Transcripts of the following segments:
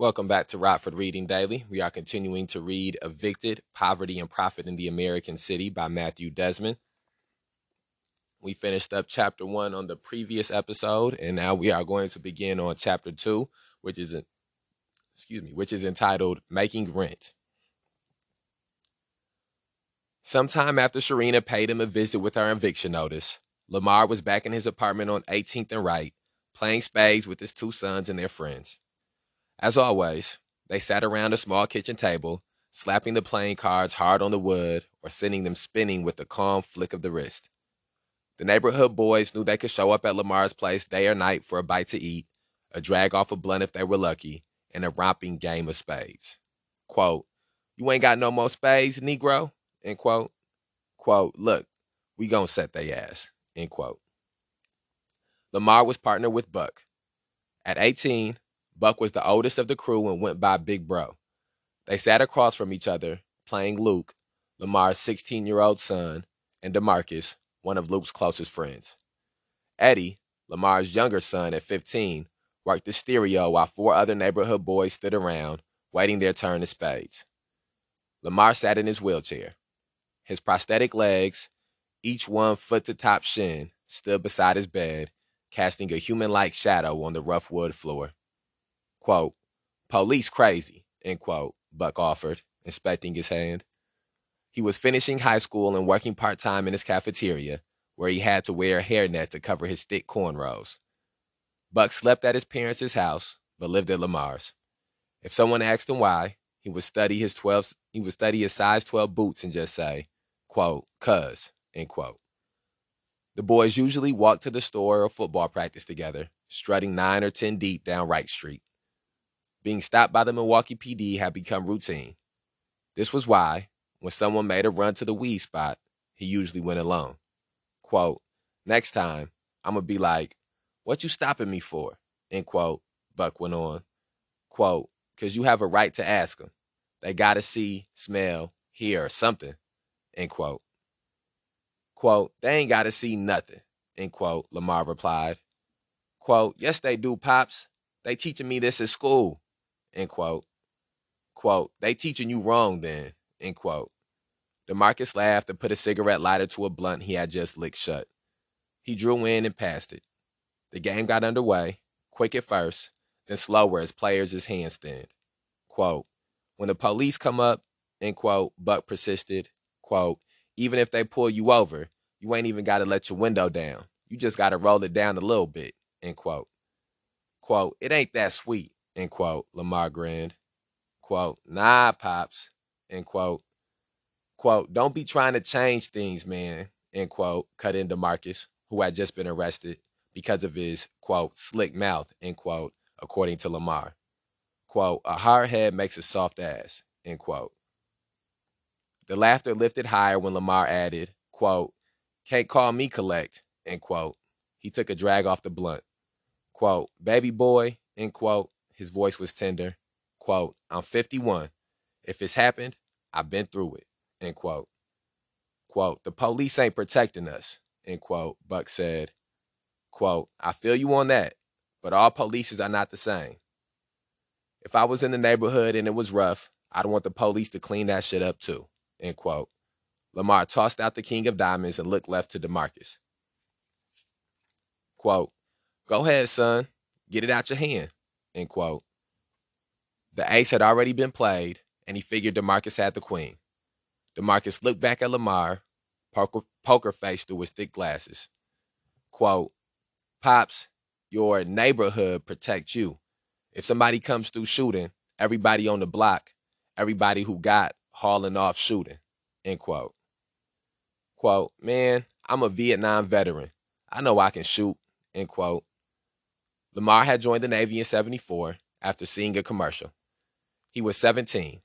Welcome back to Rockford Reading Daily. We are continuing to read Evicted Poverty and Profit in the American City by Matthew Desmond. We finished up chapter one on the previous episode, and now we are going to begin on chapter two, which is excuse me, which is entitled Making Rent. Sometime after Sherrena paid him a visit with her eviction notice, Lamar was back in his apartment on 18th and Wright, playing spades with his two sons and their friends. As always, they sat around a small kitchen table, slapping the playing cards hard on the wood or sending them spinning with a calm flick of the wrist. The neighborhood boys knew they could show up at Lamar's place day or night for a bite to eat, a drag off a blunt if they were lucky, and a romping game of spades. Quote, You ain't got no more spades, Negro? End quote. Quote, Look, we gonna set they ass. End quote. Lamar was partnered with Buck. At 18, Buck was the oldest of the crew and went by Big Bro. They sat across from each other, playing Luke, Lamar's 16 year old son, and DeMarcus, one of Luke's closest friends. Eddie, Lamar's younger son at 15, worked the stereo while four other neighborhood boys stood around, waiting their turn to spades. Lamar sat in his wheelchair. His prosthetic legs, each one foot to top shin, stood beside his bed, casting a human like shadow on the rough wood floor. Quote, police crazy, end quote, Buck offered, inspecting his hand. He was finishing high school and working part time in his cafeteria, where he had to wear a hairnet to cover his thick cornrows. Buck slept at his parents' house, but lived at Lamar's. If someone asked him why, he would study his 12 he would study his size 12 boots and just say, quote, cuz, end quote. The boys usually walked to the store or football practice together, strutting nine or ten deep down Wright Street. Being stopped by the Milwaukee PD had become routine. This was why, when someone made a run to the weed spot, he usually went alone. Quote, next time, I'm gonna be like, what you stopping me for? End quote, Buck went on. Quote, cause you have a right to ask them. They gotta see, smell, hear, or something. End quote. Quote, they ain't gotta see nothing. End quote, Lamar replied. Quote, yes they do, Pops. They teaching me this at school end quote. Quote, they teaching you wrong then, end quote. DeMarcus laughed and put a cigarette lighter to a blunt he had just licked shut. He drew in and passed it. The game got underway, quick at first, then slower as players' hands thinned. Quote, when the police come up, end quote, Buck persisted, quote, even if they pull you over, you ain't even got to let your window down. You just got to roll it down a little bit, end quote. Quote, it ain't that sweet. End quote. Lamar grinned. Quote, nah, pops. End quote. Quote, don't be trying to change things, man. End quote. Cut into Marcus, who had just been arrested because of his, quote, slick mouth, end quote, according to Lamar. Quote, a hard head makes a soft ass, end quote. The laughter lifted higher when Lamar added, quote, can't call me collect, end quote. He took a drag off the blunt. Quote, baby boy, end quote, his voice was tender. Quote, I'm 51. If it's happened, I've been through it. End quote. Quote, the police ain't protecting us. End quote. Buck said. Quote, I feel you on that, but all polices are not the same. If I was in the neighborhood and it was rough, I'd want the police to clean that shit up too. End quote. Lamar tossed out the king of diamonds and looked left to DeMarcus. Quote, Go ahead, son. Get it out your hand. End quote. The ace had already been played, and he figured DeMarcus had the queen. DeMarcus looked back at Lamar, poker, poker face through his thick glasses. Quote, Pops, your neighborhood protects you. If somebody comes through shooting, everybody on the block, everybody who got hauling off shooting. End quote. Quote, man, I'm a Vietnam veteran. I know I can shoot. End quote. Lamar had joined the Navy in 74 after seeing a commercial. He was 17.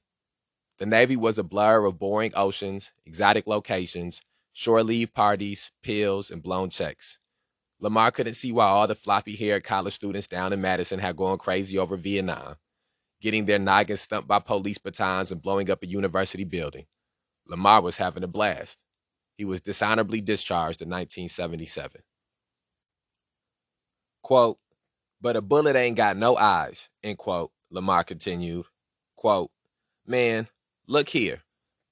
The Navy was a blur of boring oceans, exotic locations, shore leave parties, pills, and blown checks. Lamar couldn't see why all the floppy haired college students down in Madison had gone crazy over Vietnam, getting their noggins stumped by police batons and blowing up a university building. Lamar was having a blast. He was dishonorably discharged in 1977. Quote, but a bullet ain't got no eyes, end quote, Lamar continued, quote, Man, look here.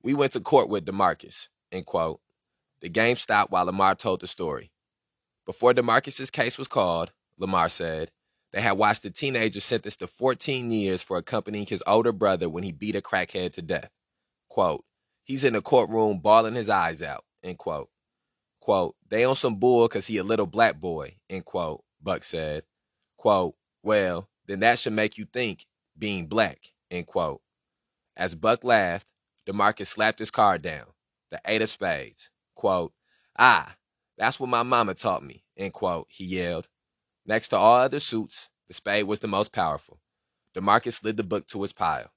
We went to court with DeMarcus, end quote. The game stopped while Lamar told the story. Before DeMarcus's case was called, Lamar said, they had watched a teenager sentenced to 14 years for accompanying his older brother when he beat a crackhead to death. Quote, he's in the courtroom bawling his eyes out, end quote. Quote, they on some bull because he a little black boy, end quote, Buck said. Quote, well, then that should make you think being black, end quote. As Buck laughed, DeMarcus slapped his card down, the eight of spades. Quote, ah, that's what my mama taught me, end quote, he yelled. Next to all other suits, the spade was the most powerful. DeMarcus slid the book to his pile.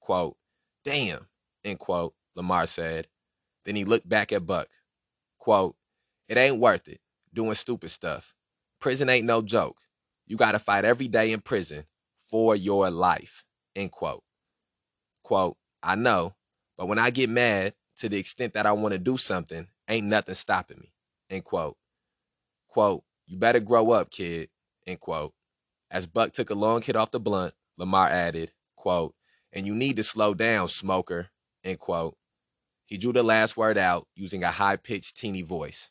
Quote, damn, end quote, Lamar said. Then he looked back at Buck. Quote, it ain't worth it, doing stupid stuff. Prison ain't no joke. You gotta fight every day in prison for your life, end quote. Quote, I know, but when I get mad to the extent that I want to do something, ain't nothing stopping me, end quote. Quote, you better grow up, kid, end quote. As Buck took a long hit off the blunt, Lamar added, quote, and you need to slow down, smoker, end quote. He drew the last word out using a high pitched, teeny voice.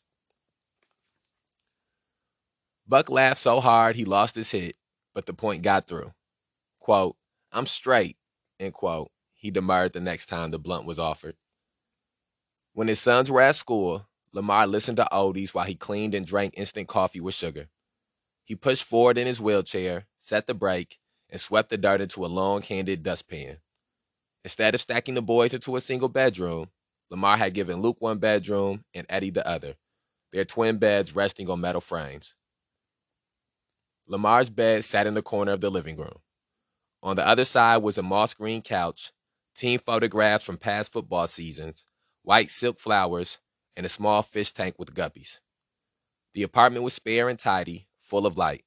Buck laughed so hard he lost his hit, but the point got through. Quote, I'm straight, end quote. He demurred the next time the blunt was offered. When his sons were at school, Lamar listened to oldies while he cleaned and drank instant coffee with sugar. He pushed forward in his wheelchair, set the brake, and swept the dirt into a long handed dustpan. Instead of stacking the boys into a single bedroom, Lamar had given Luke one bedroom and Eddie the other, their twin beds resting on metal frames. Lamar's bed sat in the corner of the living room. On the other side was a moss green couch, team photographs from past football seasons, white silk flowers, and a small fish tank with guppies. The apartment was spare and tidy, full of light.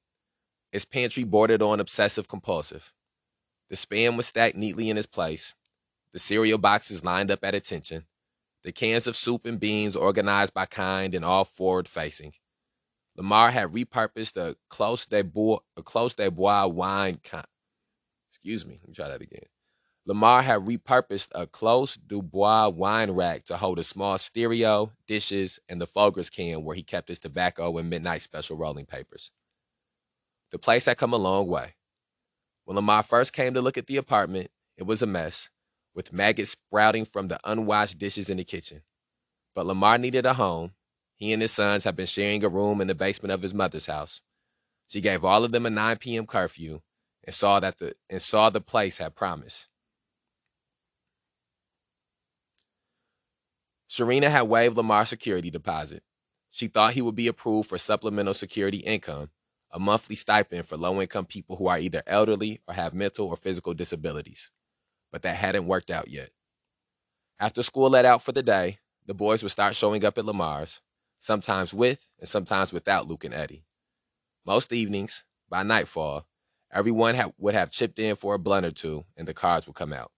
Its pantry bordered on obsessive compulsive. The spam was stacked neatly in its place, the cereal boxes lined up at attention, the cans of soup and beans organized by kind and all forward facing. Lamar had repurposed a Close de Bois, a Clos des Bois wine. Con- Excuse me, let me try that again. Lamar had repurposed a Clos du Bois wine rack to hold a small stereo, dishes, and the Folgers can where he kept his tobacco and midnight special rolling papers. The place had come a long way. When Lamar first came to look at the apartment, it was a mess, with maggots sprouting from the unwashed dishes in the kitchen. But Lamar needed a home. He and his sons had been sharing a room in the basement of his mother's house. She gave all of them a 9 p.m. curfew and saw that the and saw the place had promise. Sherrena had waived Lamar's security deposit. She thought he would be approved for supplemental security income, a monthly stipend for low income people who are either elderly or have mental or physical disabilities. But that hadn't worked out yet. After school let out for the day, the boys would start showing up at Lamar's, sometimes with and sometimes without Luke and Eddie. Most evenings, by nightfall, everyone ha- would have chipped in for a blunt or two and the cards would come out.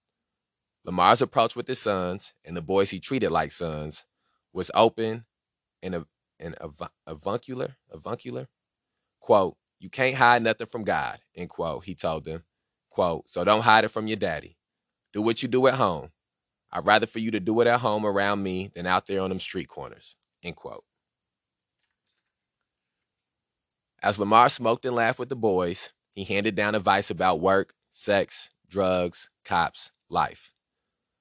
Lamar's approach with his sons and the boys he treated like sons was open and a, and av- avuncular, avuncular. Quote, you can't hide nothing from God, end quote, he told them. Quote, so don't hide it from your daddy. Do what you do at home. I'd rather for you to do it at home around me than out there on them street corners, end quote. As Lamar smoked and laughed with the boys, he handed down advice about work, sex, drugs, cops, life.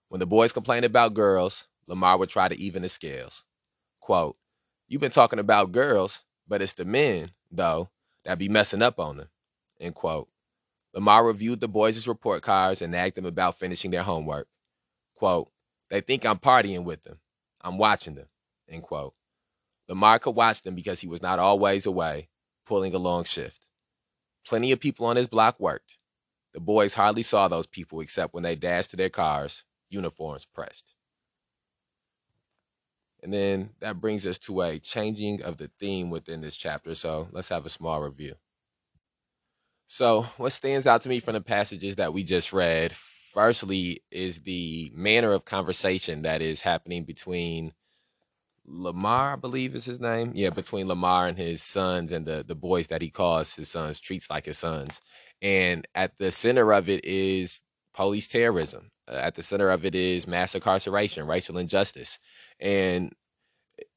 When the boys complained about girls, Lamar would try to even the scales. Quote, You've been talking about girls, but it's the men, though, that be messing up on them. End quote. Lamar reviewed the boys' report cards and nagged them about finishing their homework. Quote, They think I'm partying with them. I'm watching them. End quote. Lamar could watch them because he was not always away, pulling a long shift. Plenty of people on his block worked. The boys hardly saw those people except when they dashed to their cars uniforms pressed. And then that brings us to a changing of the theme within this chapter. So let's have a small review. So, what stands out to me from the passages that we just read, firstly, is the manner of conversation that is happening between Lamar, I believe is his name. Yeah, between Lamar and his sons and the, the boys that he calls his sons, treats like his sons. And at the center of it is police terrorism. Uh, at the center of it is mass incarceration, racial injustice. And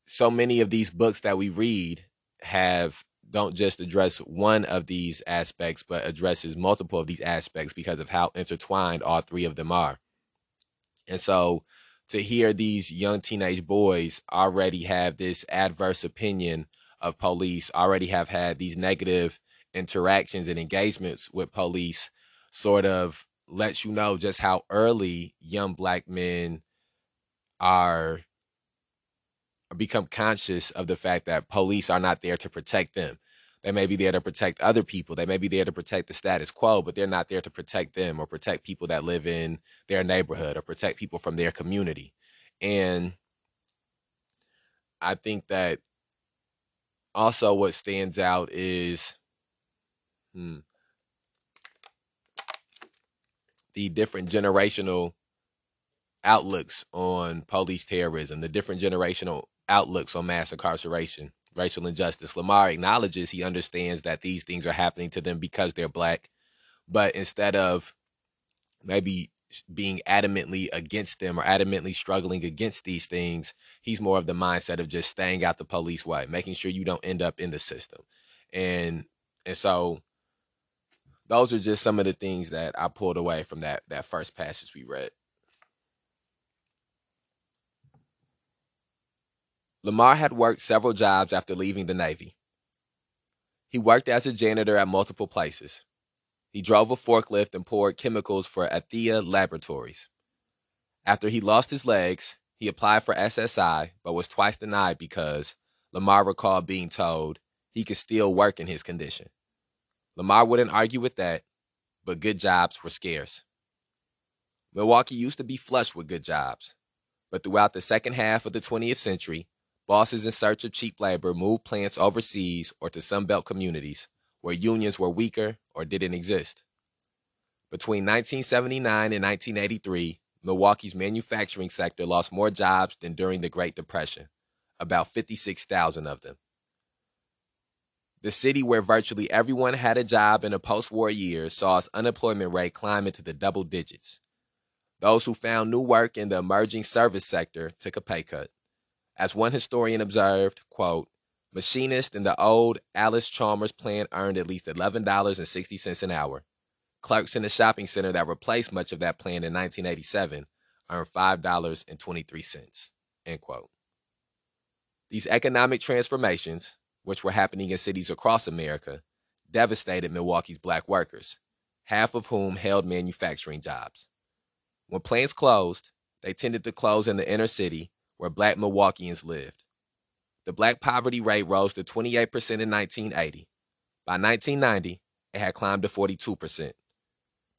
so many of these books that we read have don't just address one of these aspects, but addresses multiple of these aspects because of how intertwined all three of them are. And so to hear these young teenage boys already have this adverse opinion of police, already have had these negative interactions and engagements with police, sort of lets you know just how early young black men are become conscious of the fact that police are not there to protect them. They may be there to protect other people. They may be there to protect the status quo, but they're not there to protect them or protect people that live in their neighborhood or protect people from their community. And I think that also what stands out is hmm, the different generational outlooks on police terrorism, the different generational outlooks on mass incarceration racial injustice. Lamar acknowledges he understands that these things are happening to them because they're black, but instead of maybe being adamantly against them or adamantly struggling against these things, he's more of the mindset of just staying out the police way, making sure you don't end up in the system. And and so those are just some of the things that I pulled away from that that first passage we read. Lamar had worked several jobs after leaving the Navy. He worked as a janitor at multiple places. He drove a forklift and poured chemicals for Athea Laboratories. After he lost his legs, he applied for SSI but was twice denied because Lamar recalled being told he could still work in his condition. Lamar wouldn't argue with that, but good jobs were scarce. Milwaukee used to be flush with good jobs, but throughout the second half of the 20th century, Bosses in search of cheap labor moved plants overseas or to Sunbelt communities where unions were weaker or didn't exist. Between 1979 and 1983, Milwaukee's manufacturing sector lost more jobs than during the Great Depression, about 56,000 of them. The city where virtually everyone had a job in the post war years saw its unemployment rate climb into the double digits. Those who found new work in the emerging service sector took a pay cut. As one historian observed, quote, machinists in the old Allis-Chalmers plant earned at least $11.60 an hour. Clerks in the shopping center that replaced much of that plant in 1987 earned $5.23, end quote. These economic transformations, which were happening in cities across America, devastated Milwaukee's black workers, half of whom held manufacturing jobs. When plants closed, they tended to close in the inner city where black Milwaukeeans lived. The black poverty rate rose to 28% in 1980. By 1990, it had climbed to 42%.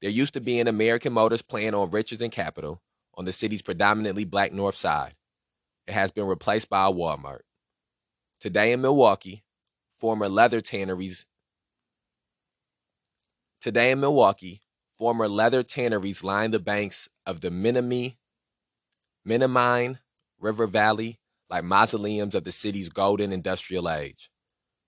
There used to be an American Motors plant on Richards and Capitol on the city's predominantly black north side. It has been replaced by a Walmart. Today in Milwaukee, former leather tanneries Today in Milwaukee, former leather tanneries line the banks of the Minami, Menomonee River Valley like mausoleums of the city's golden industrial age.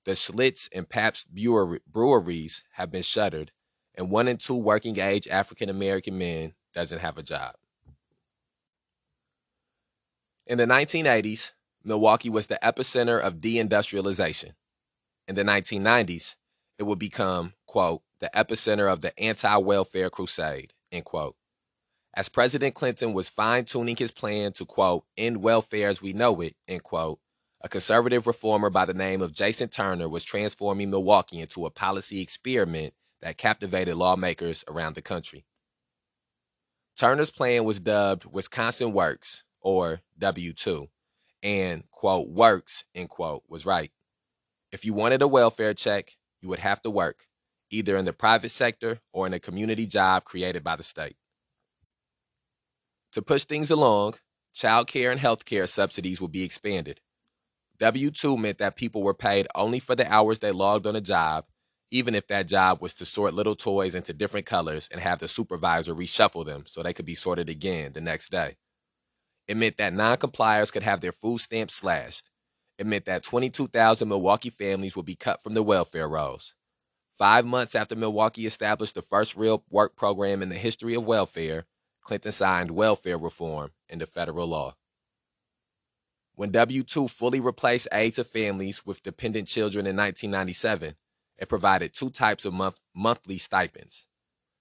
The Schlitz and Pabst breweries have been shuttered, and one in two working age African American men doesn't have a job. In the 1980s, Milwaukee was the epicenter of deindustrialization. In the 1990s, it would become, quote, the epicenter of the anti welfare crusade, end quote as President Clinton was fine tuning his plan to, quote, end welfare as we know it, end quote, a conservative reformer by the name of Jason Turner was transforming Milwaukee into a policy experiment that captivated lawmakers around the country. Turner's plan was dubbed Wisconsin Works, or W2, and, quote, works, end quote, was right. If you wanted a welfare check, you would have to work, either in the private sector or in a community job created by the state. To push things along, child care and health care subsidies will be expanded. W 2 meant that people were paid only for the hours they logged on a job, even if that job was to sort little toys into different colors and have the supervisor reshuffle them so they could be sorted again the next day. It meant that non compliers could have their food stamps slashed. It meant that 22,000 Milwaukee families would be cut from the welfare rolls. Five months after Milwaukee established the first real work program in the history of welfare, Clinton signed welfare reform into federal law. When W 2 fully replaced aid to families with dependent children in 1997, it provided two types of month- monthly stipends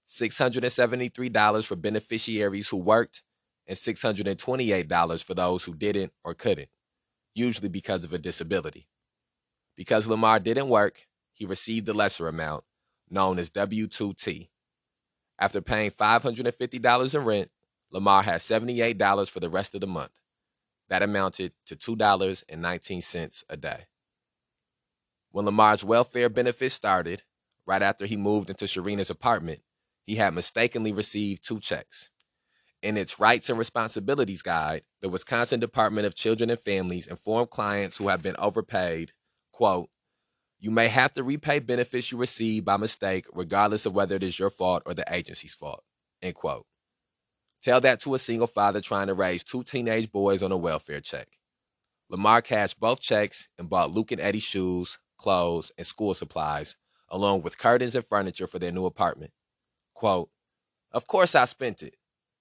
$673 for beneficiaries who worked and $628 for those who didn't or couldn't, usually because of a disability. Because Lamar didn't work, he received the lesser amount, known as W 2T. After paying $550 in rent, Lamar had $78 for the rest of the month. That amounted to $2.19 a day. When Lamar's welfare benefits started, right after he moved into Sherrena's apartment, he had mistakenly received two checks. In its Rights and Responsibilities Guide, the Wisconsin Department of Children and Families informed clients who have been overpaid, quote, you may have to repay benefits you receive by mistake, regardless of whether it is your fault or the agency's fault. End quote. Tell that to a single father trying to raise two teenage boys on a welfare check. Lamar cashed both checks and bought Luke and Eddie shoes, clothes, and school supplies, along with curtains and furniture for their new apartment. Quote, Of course I spent it.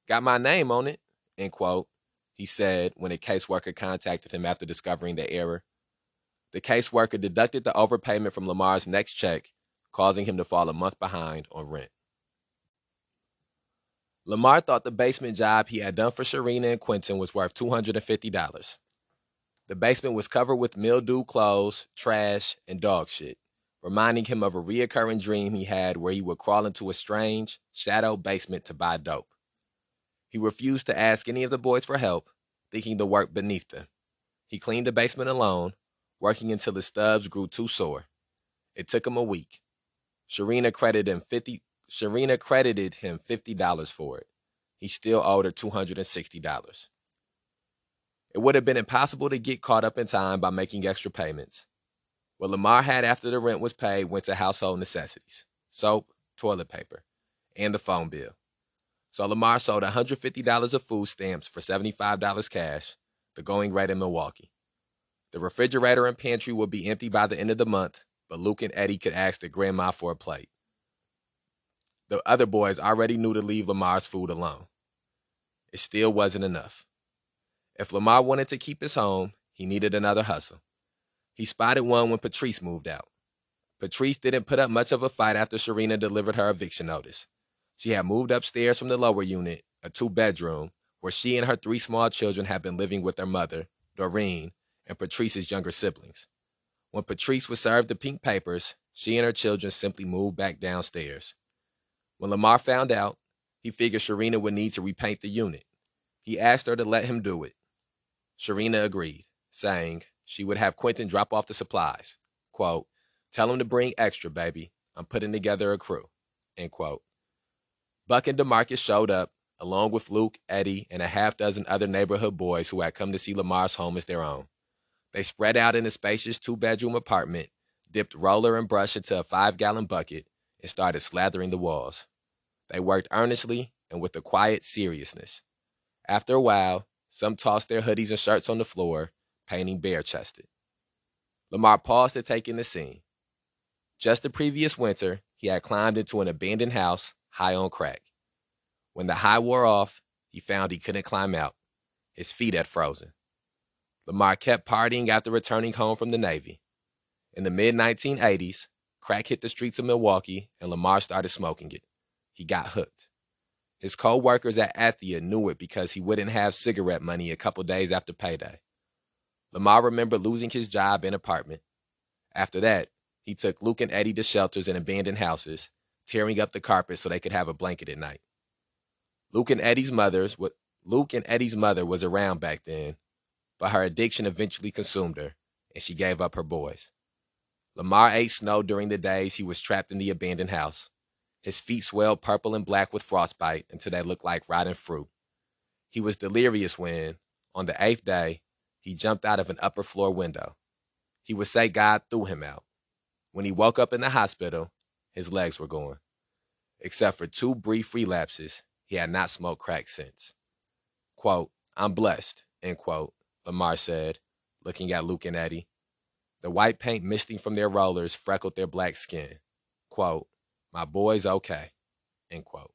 Got my name on it, end quote, he said when a caseworker contacted him after discovering the error. The caseworker deducted the overpayment from Lamar's next check, causing him to fall a month behind on rent. Lamar thought the basement job he had done for Sherrena and Quentin was worth $250. The basement was covered with mildew clothes, trash, and dog shit, reminding him of a reoccurring dream he had where he would crawl into a strange, shadow basement to buy dope. He refused to ask any of the boys for help, thinking the work beneath them. He cleaned the basement alone, working until his stubs grew too sore. It took him a week. Sherrena credited him 50 Sherrena credited him $50 for it. He still owed her $260. It would have been impossible to get caught up in time by making extra payments. What Lamar had after the rent was paid went to household necessities soap, toilet paper, and the phone bill. So Lamar sold $150 of food stamps for $75 cash, the going rate in Milwaukee. The refrigerator and pantry would be empty by the end of the month, but Luke and Eddie could ask their grandma for a plate. The other boys already knew to leave Lamar's food alone. It still wasn't enough. If Lamar wanted to keep his home, he needed another hustle. He spotted one when Patrice moved out. Patrice didn't put up much of a fight after Sherrena delivered her eviction notice. She had moved upstairs from the lower unit, a two bedroom, where she and her three small children had been living with their mother, Doreen, and Patrice's younger siblings. When Patrice was served the pink papers, she and her children simply moved back downstairs. When Lamar found out, he figured Sherrena would need to repaint the unit. He asked her to let him do it. Sherrena agreed, saying she would have Quentin drop off the supplies. Quote, Tell him to bring extra, baby. I'm putting together a crew. End quote. Buck and DeMarcus showed up, along with Luke, Eddie, and a half dozen other neighborhood boys who had come to see Lamar's home as their own. They spread out in a spacious two bedroom apartment, dipped roller and brush into a five gallon bucket, and started slathering the walls. They worked earnestly and with a quiet seriousness. After a while, some tossed their hoodies and shirts on the floor, painting bare chested. Lamar paused to take in the scene. Just the previous winter, he had climbed into an abandoned house high on crack. When the high wore off, he found he couldn't climb out. His feet had frozen. Lamar kept partying after returning home from the Navy. In the mid 1980s, Crack hit the streets of Milwaukee, and Lamar started smoking it. He got hooked. His co workers at Athia knew it because he wouldn't have cigarette money a couple days after payday. Lamar remembered losing his job and apartment. After that, he took Luke and Eddie to shelters and abandoned houses, tearing up the carpet so they could have a blanket at night. Luke and Eddie's mother's Luke and Eddie's mother was around back then, but her addiction eventually consumed her, and she gave up her boys. Lamar ate snow during the days he was trapped in the abandoned house. His feet swelled purple and black with frostbite until they looked like rotten fruit. He was delirious when, on the eighth day, he jumped out of an upper floor window. He would say God threw him out. When he woke up in the hospital, his legs were gone. Except for two brief relapses, he had not smoked crack since. Quote, I'm blessed, end quote, Lamar said, looking at Luke and Eddie. The white paint misting from their rollers freckled their black skin. quote, my boy's okay, end quote.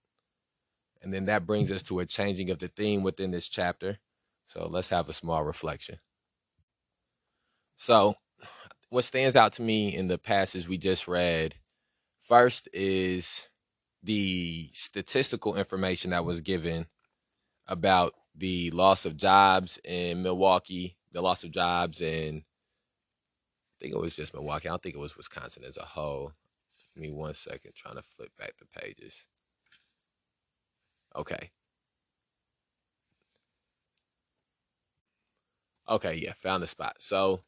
And then that brings us to a changing of the theme within this chapter. So let's have a small reflection. So, what stands out to me in the passage we just read first is the statistical information that was given about the loss of jobs in Milwaukee, the loss of jobs in, I think it was just Milwaukee. I don't think it was Wisconsin as a whole. Give me one second, trying to flip back the pages. Okay. Okay, yeah, found the spot. So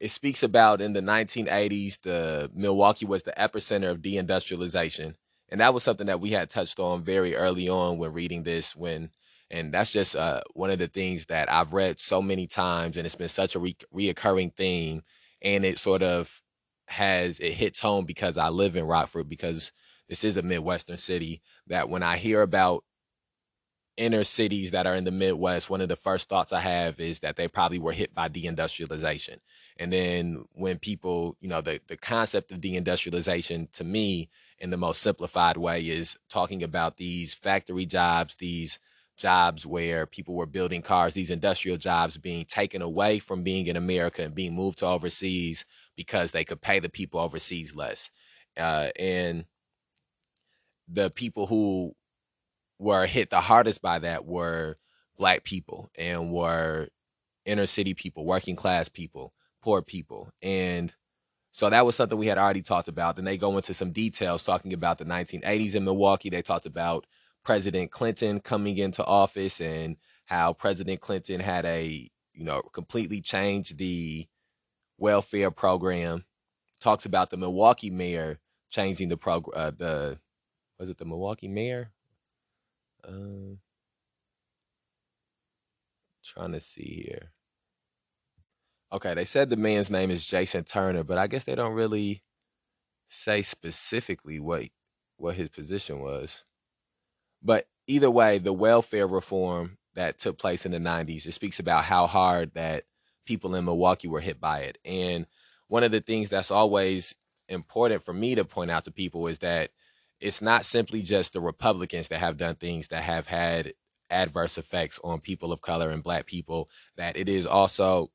it speaks about in the 1980s, the Milwaukee was the epicenter of deindustrialization. And that was something that we had touched on very early on when reading this, when and that's just uh, one of the things that I've read so many times, and it's been such a re- reoccurring theme, and it sort of has it hits home because I live in Rockford because this is a midwestern city. That when I hear about inner cities that are in the Midwest, one of the first thoughts I have is that they probably were hit by deindustrialization. And then when people, you know, the, the concept of deindustrialization to me in the most simplified way is talking about these factory jobs, these jobs where people were building cars, these industrial jobs being taken away from being in America and being moved to overseas because they could pay the people overseas less. Uh, and the people who were hit the hardest by that were black people and were inner city people, working class people, poor people. And so that was something we had already talked about. Then they go into some details talking about the 1980s in Milwaukee. They talked about President Clinton coming into office and how President Clinton had a, you know, completely changed the welfare program. Talks about the Milwaukee mayor changing the program, uh, the, was it the Milwaukee mayor? Uh, trying to see here. Okay, they said the man's name is Jason Turner, but I guess they don't really say specifically what what his position was. But either way, the welfare reform that took place in the 90s, it speaks about how hard that people in Milwaukee were hit by it. And one of the things that's always important for me to point out to people is that it's not simply just the Republicans that have done things that have had adverse effects on people of color and black people, that it is also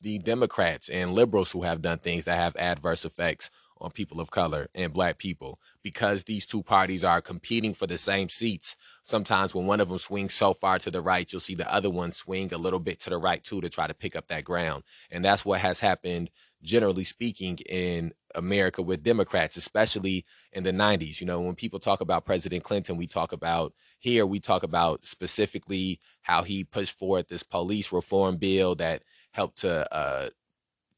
the Democrats and liberals who have done things that have adverse effects on people of color and black people because these two parties are competing for the same seats. Sometimes when one of them swings so far to the right, you'll see the other one swing a little bit to the right too to try to pick up that ground. And that's what has happened generally speaking in America with Democrats, especially in the 90s. You know, when people talk about President Clinton, we talk about here, we talk about specifically how he pushed forward this police reform bill that helped to uh,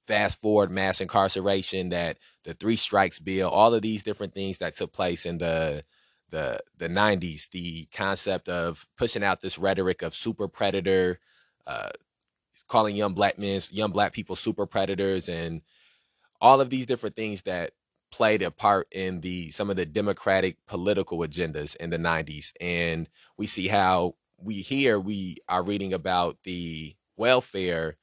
fast forward mass incarceration, that the three strikes bill, all of these different things that took place in the the the 90s, the concept of pushing out this rhetoric of super predator, uh, calling young black men, young black people super predators, and all of these different things that played a part in the some of the democratic political agendas in the 90s and we see how we here we are reading about the welfare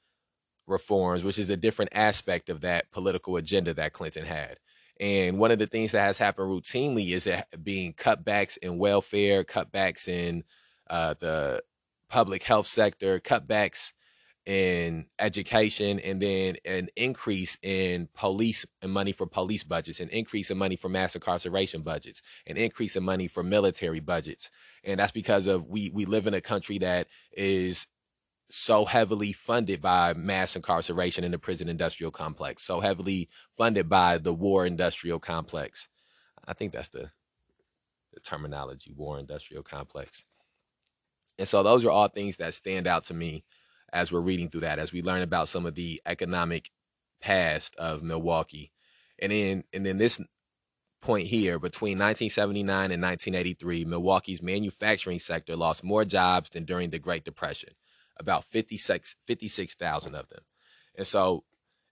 reforms which is a different aspect of that political agenda that Clinton had and one of the things that has happened routinely is being cutbacks in welfare cutbacks in uh, the public health sector cutbacks in education and then an increase in police and money for police budgets, an increase in money for mass incarceration budgets, an increase in money for military budgets. And that's because of we we live in a country that is so heavily funded by mass incarceration in the prison industrial complex, so heavily funded by the war industrial complex. I think that's the, the terminology, war industrial complex. And so those are all things that stand out to me as we're reading through that, as we learn about some of the economic past of Milwaukee. And then and then this point here, between 1979 and 1983, Milwaukee's manufacturing sector lost more jobs than during the Great Depression, about 56 56,000 of them. And so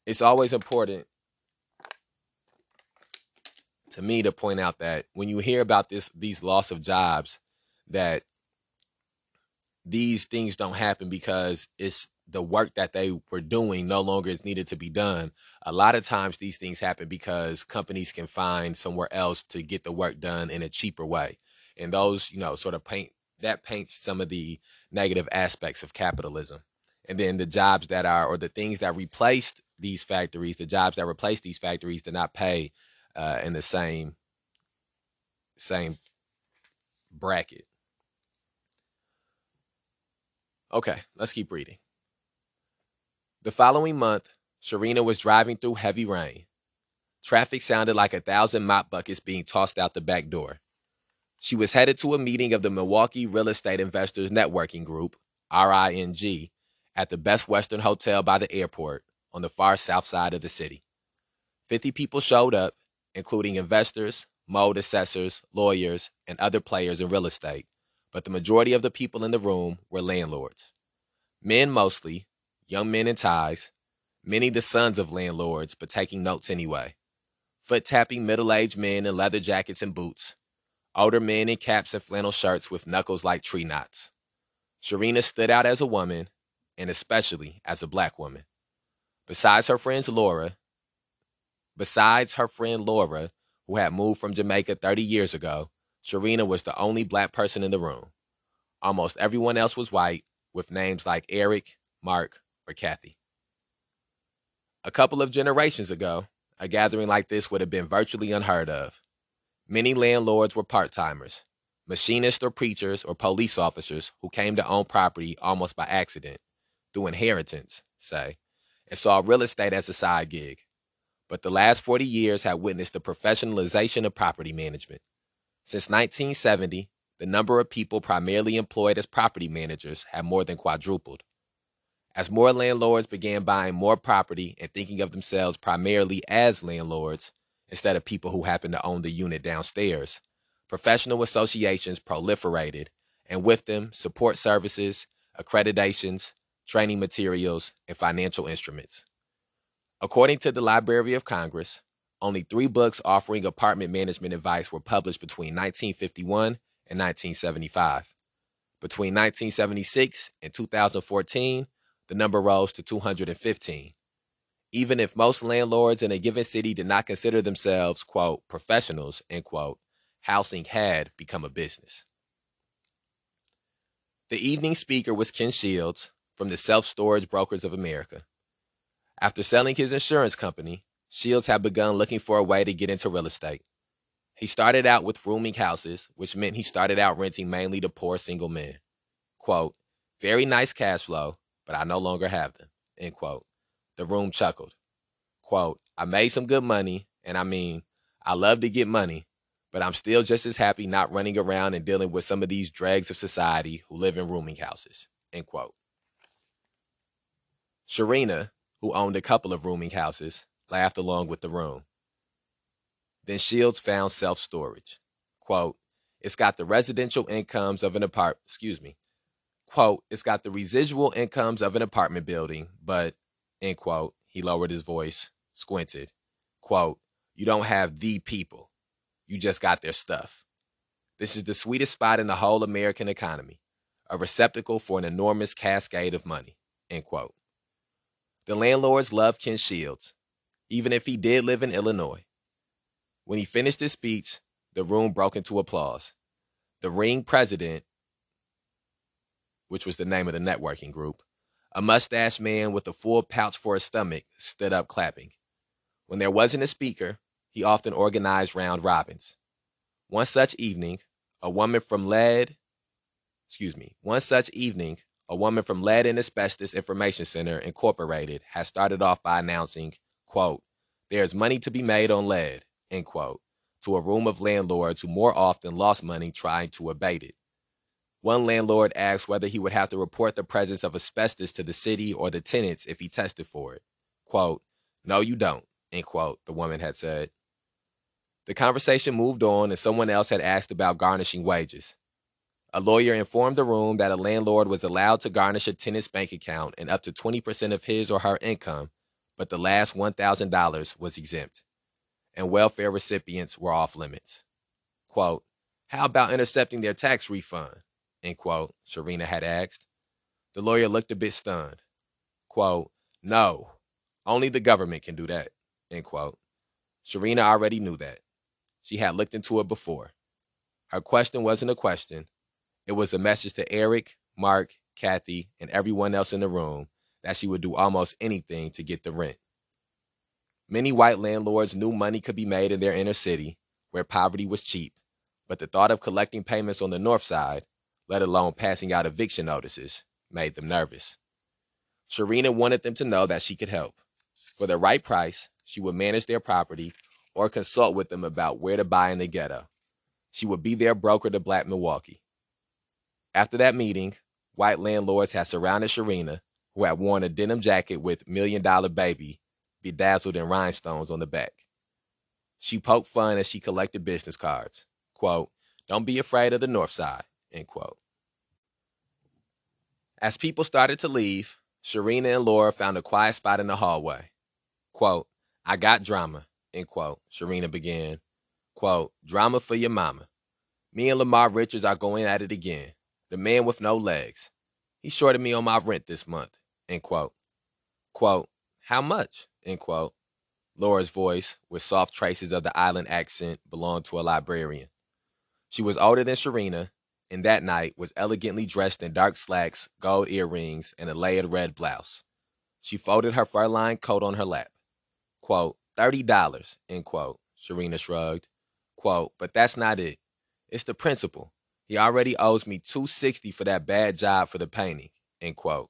it's always important to me to point out that when you hear about this these loss of jobs that these things don't happen because it's the work that they were doing no longer is needed to be done. A lot of times these things happen because companies can find somewhere else to get the work done in a cheaper way. And those, you know, sort of paint that paints some of the negative aspects of capitalism. And then the jobs that are or the things that replaced these factories, the jobs that replaced these factories did not pay uh, in the same same bracket. Okay, let's keep reading. The following month, Sherrena was driving through heavy rain. Traffic sounded like a thousand mop buckets being tossed out the back door. She was headed to a meeting of the Milwaukee Real Estate Investors Networking Group, RING, at the Best Western Hotel by the airport on the far south side of the city. 50 people showed up, including investors, mold assessors, lawyers, and other players in real estate, but the majority of the people in the room were landlords. Men mostly, young men in ties, many the sons of landlords, but taking notes anyway. Foot tapping middle aged men in leather jackets and boots, older men in caps and flannel shirts with knuckles like tree knots. Sherrena stood out as a woman, and especially as a black woman. Besides her friends Laura, besides her friend Laura, who had moved from Jamaica 30 years ago, Sherrena was the only black person in the room. Almost everyone else was white, with names like Eric, Mark, or Kathy. A couple of generations ago, a gathering like this would have been virtually unheard of. Many landlords were part timers, machinists or preachers or police officers who came to own property almost by accident, through inheritance, say, and saw real estate as a side gig. But the last 40 years have witnessed the professionalization of property management. Since 1970, the number of people primarily employed as property managers have more than quadrupled. As more landlords began buying more property and thinking of themselves primarily as landlords instead of people who happen to own the unit downstairs, professional associations proliferated, and with them, support services, accreditations, training materials, and financial instruments. According to the Library of Congress, only three books offering apartment management advice were published between 1951 and 1975. Between 1976 and 2014, the number rose to 215. Even if most landlords in a given city did not consider themselves, quote, professionals, end quote, housing had become a business. The evening speaker was Ken Shields from the Self Storage Brokers of America. After selling his insurance company, Shields had begun looking for a way to get into real estate. He started out with rooming houses, which meant he started out renting mainly to poor single men. Quote, very nice cash flow, but I no longer have them. End quote. The room chuckled. Quote, I made some good money, and I mean, I love to get money, but I'm still just as happy not running around and dealing with some of these dregs of society who live in rooming houses. End quote. Sherrena, who owned a couple of rooming houses, laughed along with the room. Then Shields found self storage. Quote, it's got the residential incomes of an apartment, excuse me. Quote, it's got the residual incomes of an apartment building, but, end quote, he lowered his voice, squinted. Quote, you don't have the people. You just got their stuff. This is the sweetest spot in the whole American economy, a receptacle for an enormous cascade of money, end quote. The landlords loved Ken Shields, even if he did live in Illinois. When he finished his speech, the room broke into applause. The ring president, which was the name of the networking group, a mustache man with a full pouch for a stomach, stood up clapping. When there wasn't a speaker, he often organized round robins. One such evening, a woman from Lead, excuse me, one such evening, a woman from Lead and Asbestos Information Center Incorporated has started off by announcing quote, there's money to be made on lead, end quote, to a room of landlords who more often lost money trying to abate it. One landlord asked whether he would have to report the presence of asbestos to the city or the tenants if he tested for it. Quote, no, you don't, end quote, the woman had said. The conversation moved on and someone else had asked about garnishing wages. A lawyer informed the room that a landlord was allowed to garnish a tenant's bank account and up to 20% of his or her income but the last $1,000 was exempt, and welfare recipients were off limits. Quote, How about intercepting their tax refund? End quote, Sherrena had asked. The lawyer looked a bit stunned. quote, no, only the government can do that, end quote. Sherrena already knew that. She had looked into it before. Her question wasn't a question. It was a message to Eric, Mark, Kathy, and everyone else in the room that she would do almost anything to get the rent. Many white landlords knew money could be made in their inner city, where poverty was cheap, but the thought of collecting payments on the north side, let alone passing out eviction notices, made them nervous. Sherrena wanted them to know that she could help. For the right price, she would manage their property or consult with them about where to buy in the ghetto. She would be their broker to Black Milwaukee. After that meeting, white landlords had surrounded Sherrena, who had worn a denim jacket with Million Dollar Baby bedazzled in rhinestones on the back. She poked fun as she collected business cards. Quote, don't be afraid of the north side, end quote. As people started to leave, Sherrena and Laura found a quiet spot in the hallway. Quote, I got drama, end quote, Sherrena began. Quote, drama for your mama. Me and Lamar Richards are going at it again. The man with no legs. He shorted me on my rent this month, end quote. Quote, how much, end quote. Laura's voice, with soft traces of the island accent, belonged to a librarian. She was older than Sherrena, and that night was elegantly dressed in dark slacks, gold earrings, and a layered red blouse. She folded her fur-lined coat on her lap. Quote, $30, end quote, Sherrena shrugged. Quote, but that's not it. It's the principal. He already owes me 260 for that bad job for the painting, end quote.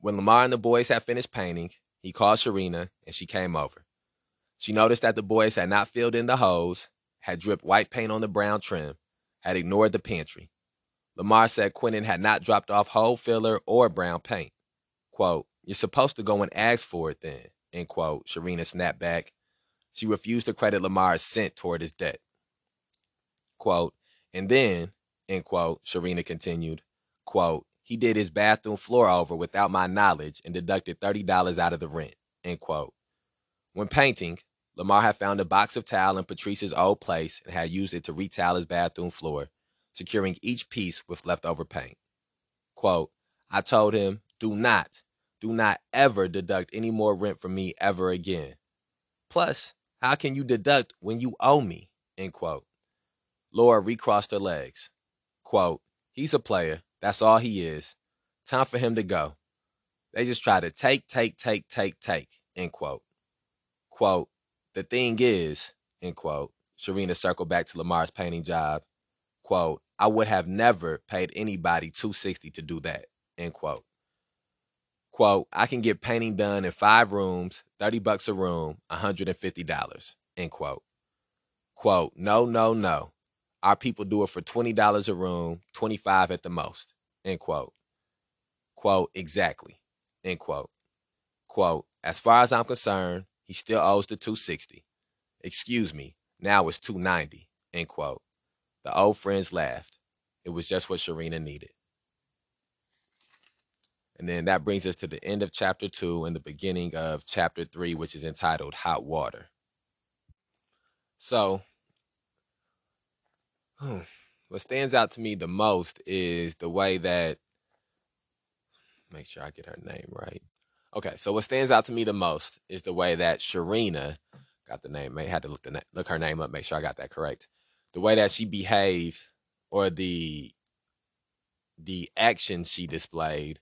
When Lamar and the boys had finished painting, he called Sherrena, and she came over. She noticed that the boys had not filled in the holes, had dripped white paint on the brown trim, had ignored the pantry. Lamar said Quentin had not dropped off hole filler or brown paint. Quote, You're supposed to go and ask for it then, end quote, Sherrena snapped back. She refused to credit Lamar's cent toward his debt. Quote, and then, end quote, Sherrena continued, quote, he did his bathroom floor over without my knowledge and deducted $30 out of the rent. End quote. When painting, Lamar had found a box of towel in Patrice's old place and had used it to retile his bathroom floor, securing each piece with leftover paint. Quote, I told him, do not, do not ever deduct any more rent from me ever again. Plus, how can you deduct when you owe me? End quote. Laura recrossed her legs. Quote, he's a player. That's all he is. Time for him to go. They just try to take, take, take, take, take, end quote. Quote, the thing is, end quote, Sherrena circled back to Lamar's painting job. Quote, I would have never paid anybody 260 to do that, end quote. Quote, I can get painting done in five rooms, 30 bucks a room, $150, end quote. Quote, no, no, no. Our people do it for $20 a room, 25 at the most. End quote. Quote, exactly. End quote. Quote, as far as I'm concerned, he still owes the 260. Excuse me, now it's 290. End quote. The old friends laughed. It was just what Sherrena needed. And then that brings us to the end of chapter two and the beginning of chapter three, which is entitled Hot Water. So Hmm. what stands out to me the most is the way that make sure I get her name right. Okay, so what stands out to me the most is the way that Sherrena got the name. May had to look the look her name up, make sure I got that correct. The way that she behaved, or the the actions she displayed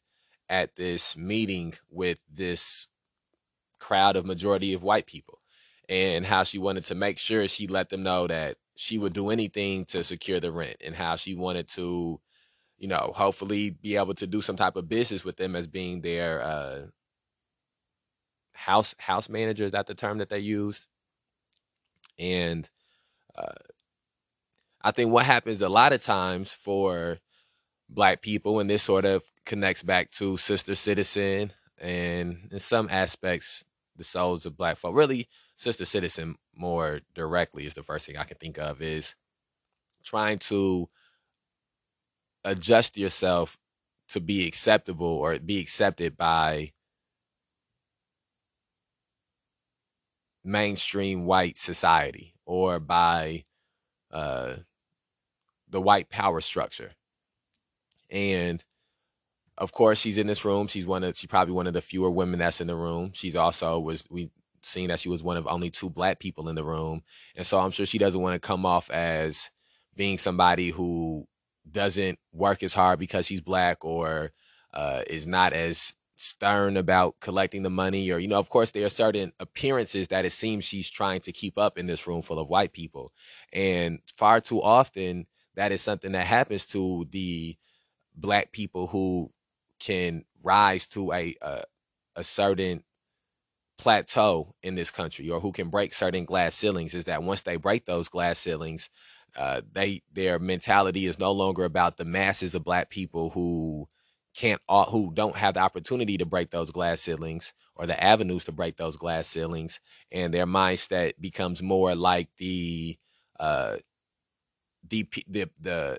at this meeting with this crowd of majority of white people, and how she wanted to make sure she let them know that she would do anything to secure the rent and how she wanted to, you know, hopefully be able to do some type of business with them as being their uh, house house manager. Is that the term that they used? And uh, I think what happens a lot of times for black people, and this sort of connects back to Sister Citizen and in some aspects the souls of black folk, really Sister Citizen more directly is the first thing I can think of is trying to adjust yourself to be acceptable or be accepted by mainstream white society or by uh, the white power structure. And of course, she's in this room. She's one of she's probably one of the fewer women that's in the room. She's also was we seen that she was one of only two black people in the room, and so I'm sure she doesn't want to come off as being somebody who doesn't work as hard because she's black or uh, is not as stern about collecting the money or you know of course there are certain appearances that it seems she's trying to keep up in this room full of white people. And far too often that is something that happens to the black people who can rise to a a, a certain plateau in this country or who can break certain glass ceilings is that once they break those glass ceilings uh, they their mentality is no longer about the masses of black people who can't who don't have the opportunity to break those glass ceilings or the avenues to break those glass ceilings and their mindset becomes more like the uh the the, the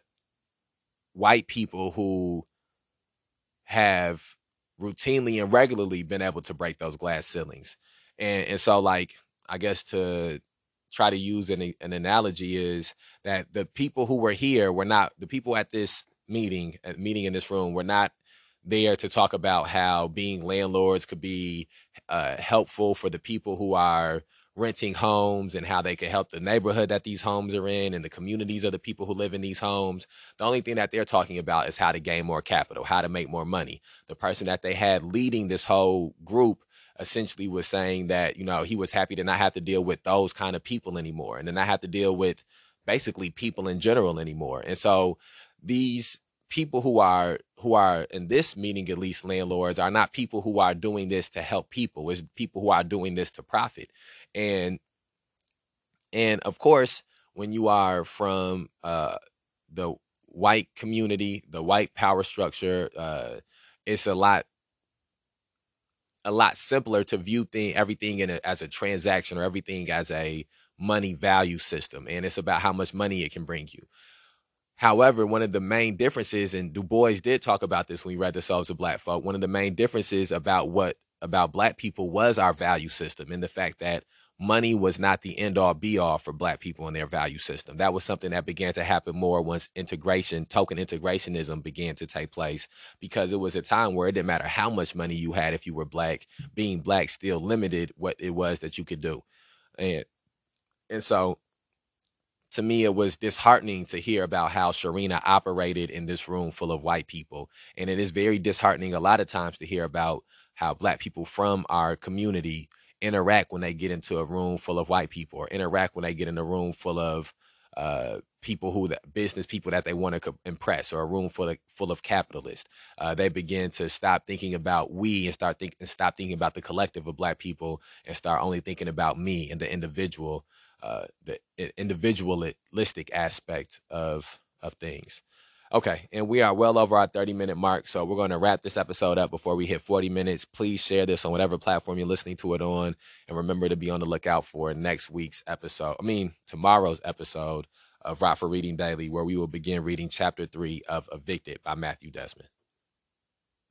white people who have routinely and regularly been able to break those glass ceilings. And and so like i guess to try to use an, an analogy is that the people who were here were not the people at this meeting at meeting in this room were not there to talk about how being landlords could be uh, helpful for the people who are renting homes and how they could help the neighborhood that these homes are in and the communities of the people who live in these homes. The only thing that they're talking about is how to gain more capital, how to make more money. The person that they had leading this whole group essentially was saying that, you know, he was happy to not have to deal with those kind of people anymore and then not have to deal with basically people in general anymore. And so these people who are who are in this meeting at least landlords are not people who are doing this to help people. It's people who are doing this to profit. And and of course when you are from uh the white community the white power structure uh it's a lot a lot simpler to view thing everything in a, as a transaction or everything as a money value system. And it's about how much money it can bring you However, one of the main differences, and Du Bois did talk about this when he read The Souls of Black Folk, one of the main differences about what about black people was our value system and the fact that money was not the end all be all for black people in their value system. That was something that began to happen more once integration, token integrationism began to take place because it was a time where it didn't matter how much money you had if you were black, being black still limited what it was that you could do. And and so to me, it was disheartening to hear about how Sherrena operated in this room full of white people. And it is very disheartening a lot of times to hear about how black people from our community interact when they get into a room full of white people or interact when they get in a room full of uh, people who the business people that they want to impress or a room full of full of capitalists uh, they begin to stop thinking about we and start thinking stop thinking about the collective of black people and start only thinking about me and the individual uh, the individualistic aspect of of things. Okay, and we are well over our 30 minute mark, so we're going to wrap this episode up before we hit 40 minutes. Please share this on whatever platform you're listening to it on, and remember to be on the lookout for next week's episode. I mean, tomorrow's episode of Rock for Reading Daily, where we will begin reading chapter three of Evicted by Matthew Desmond.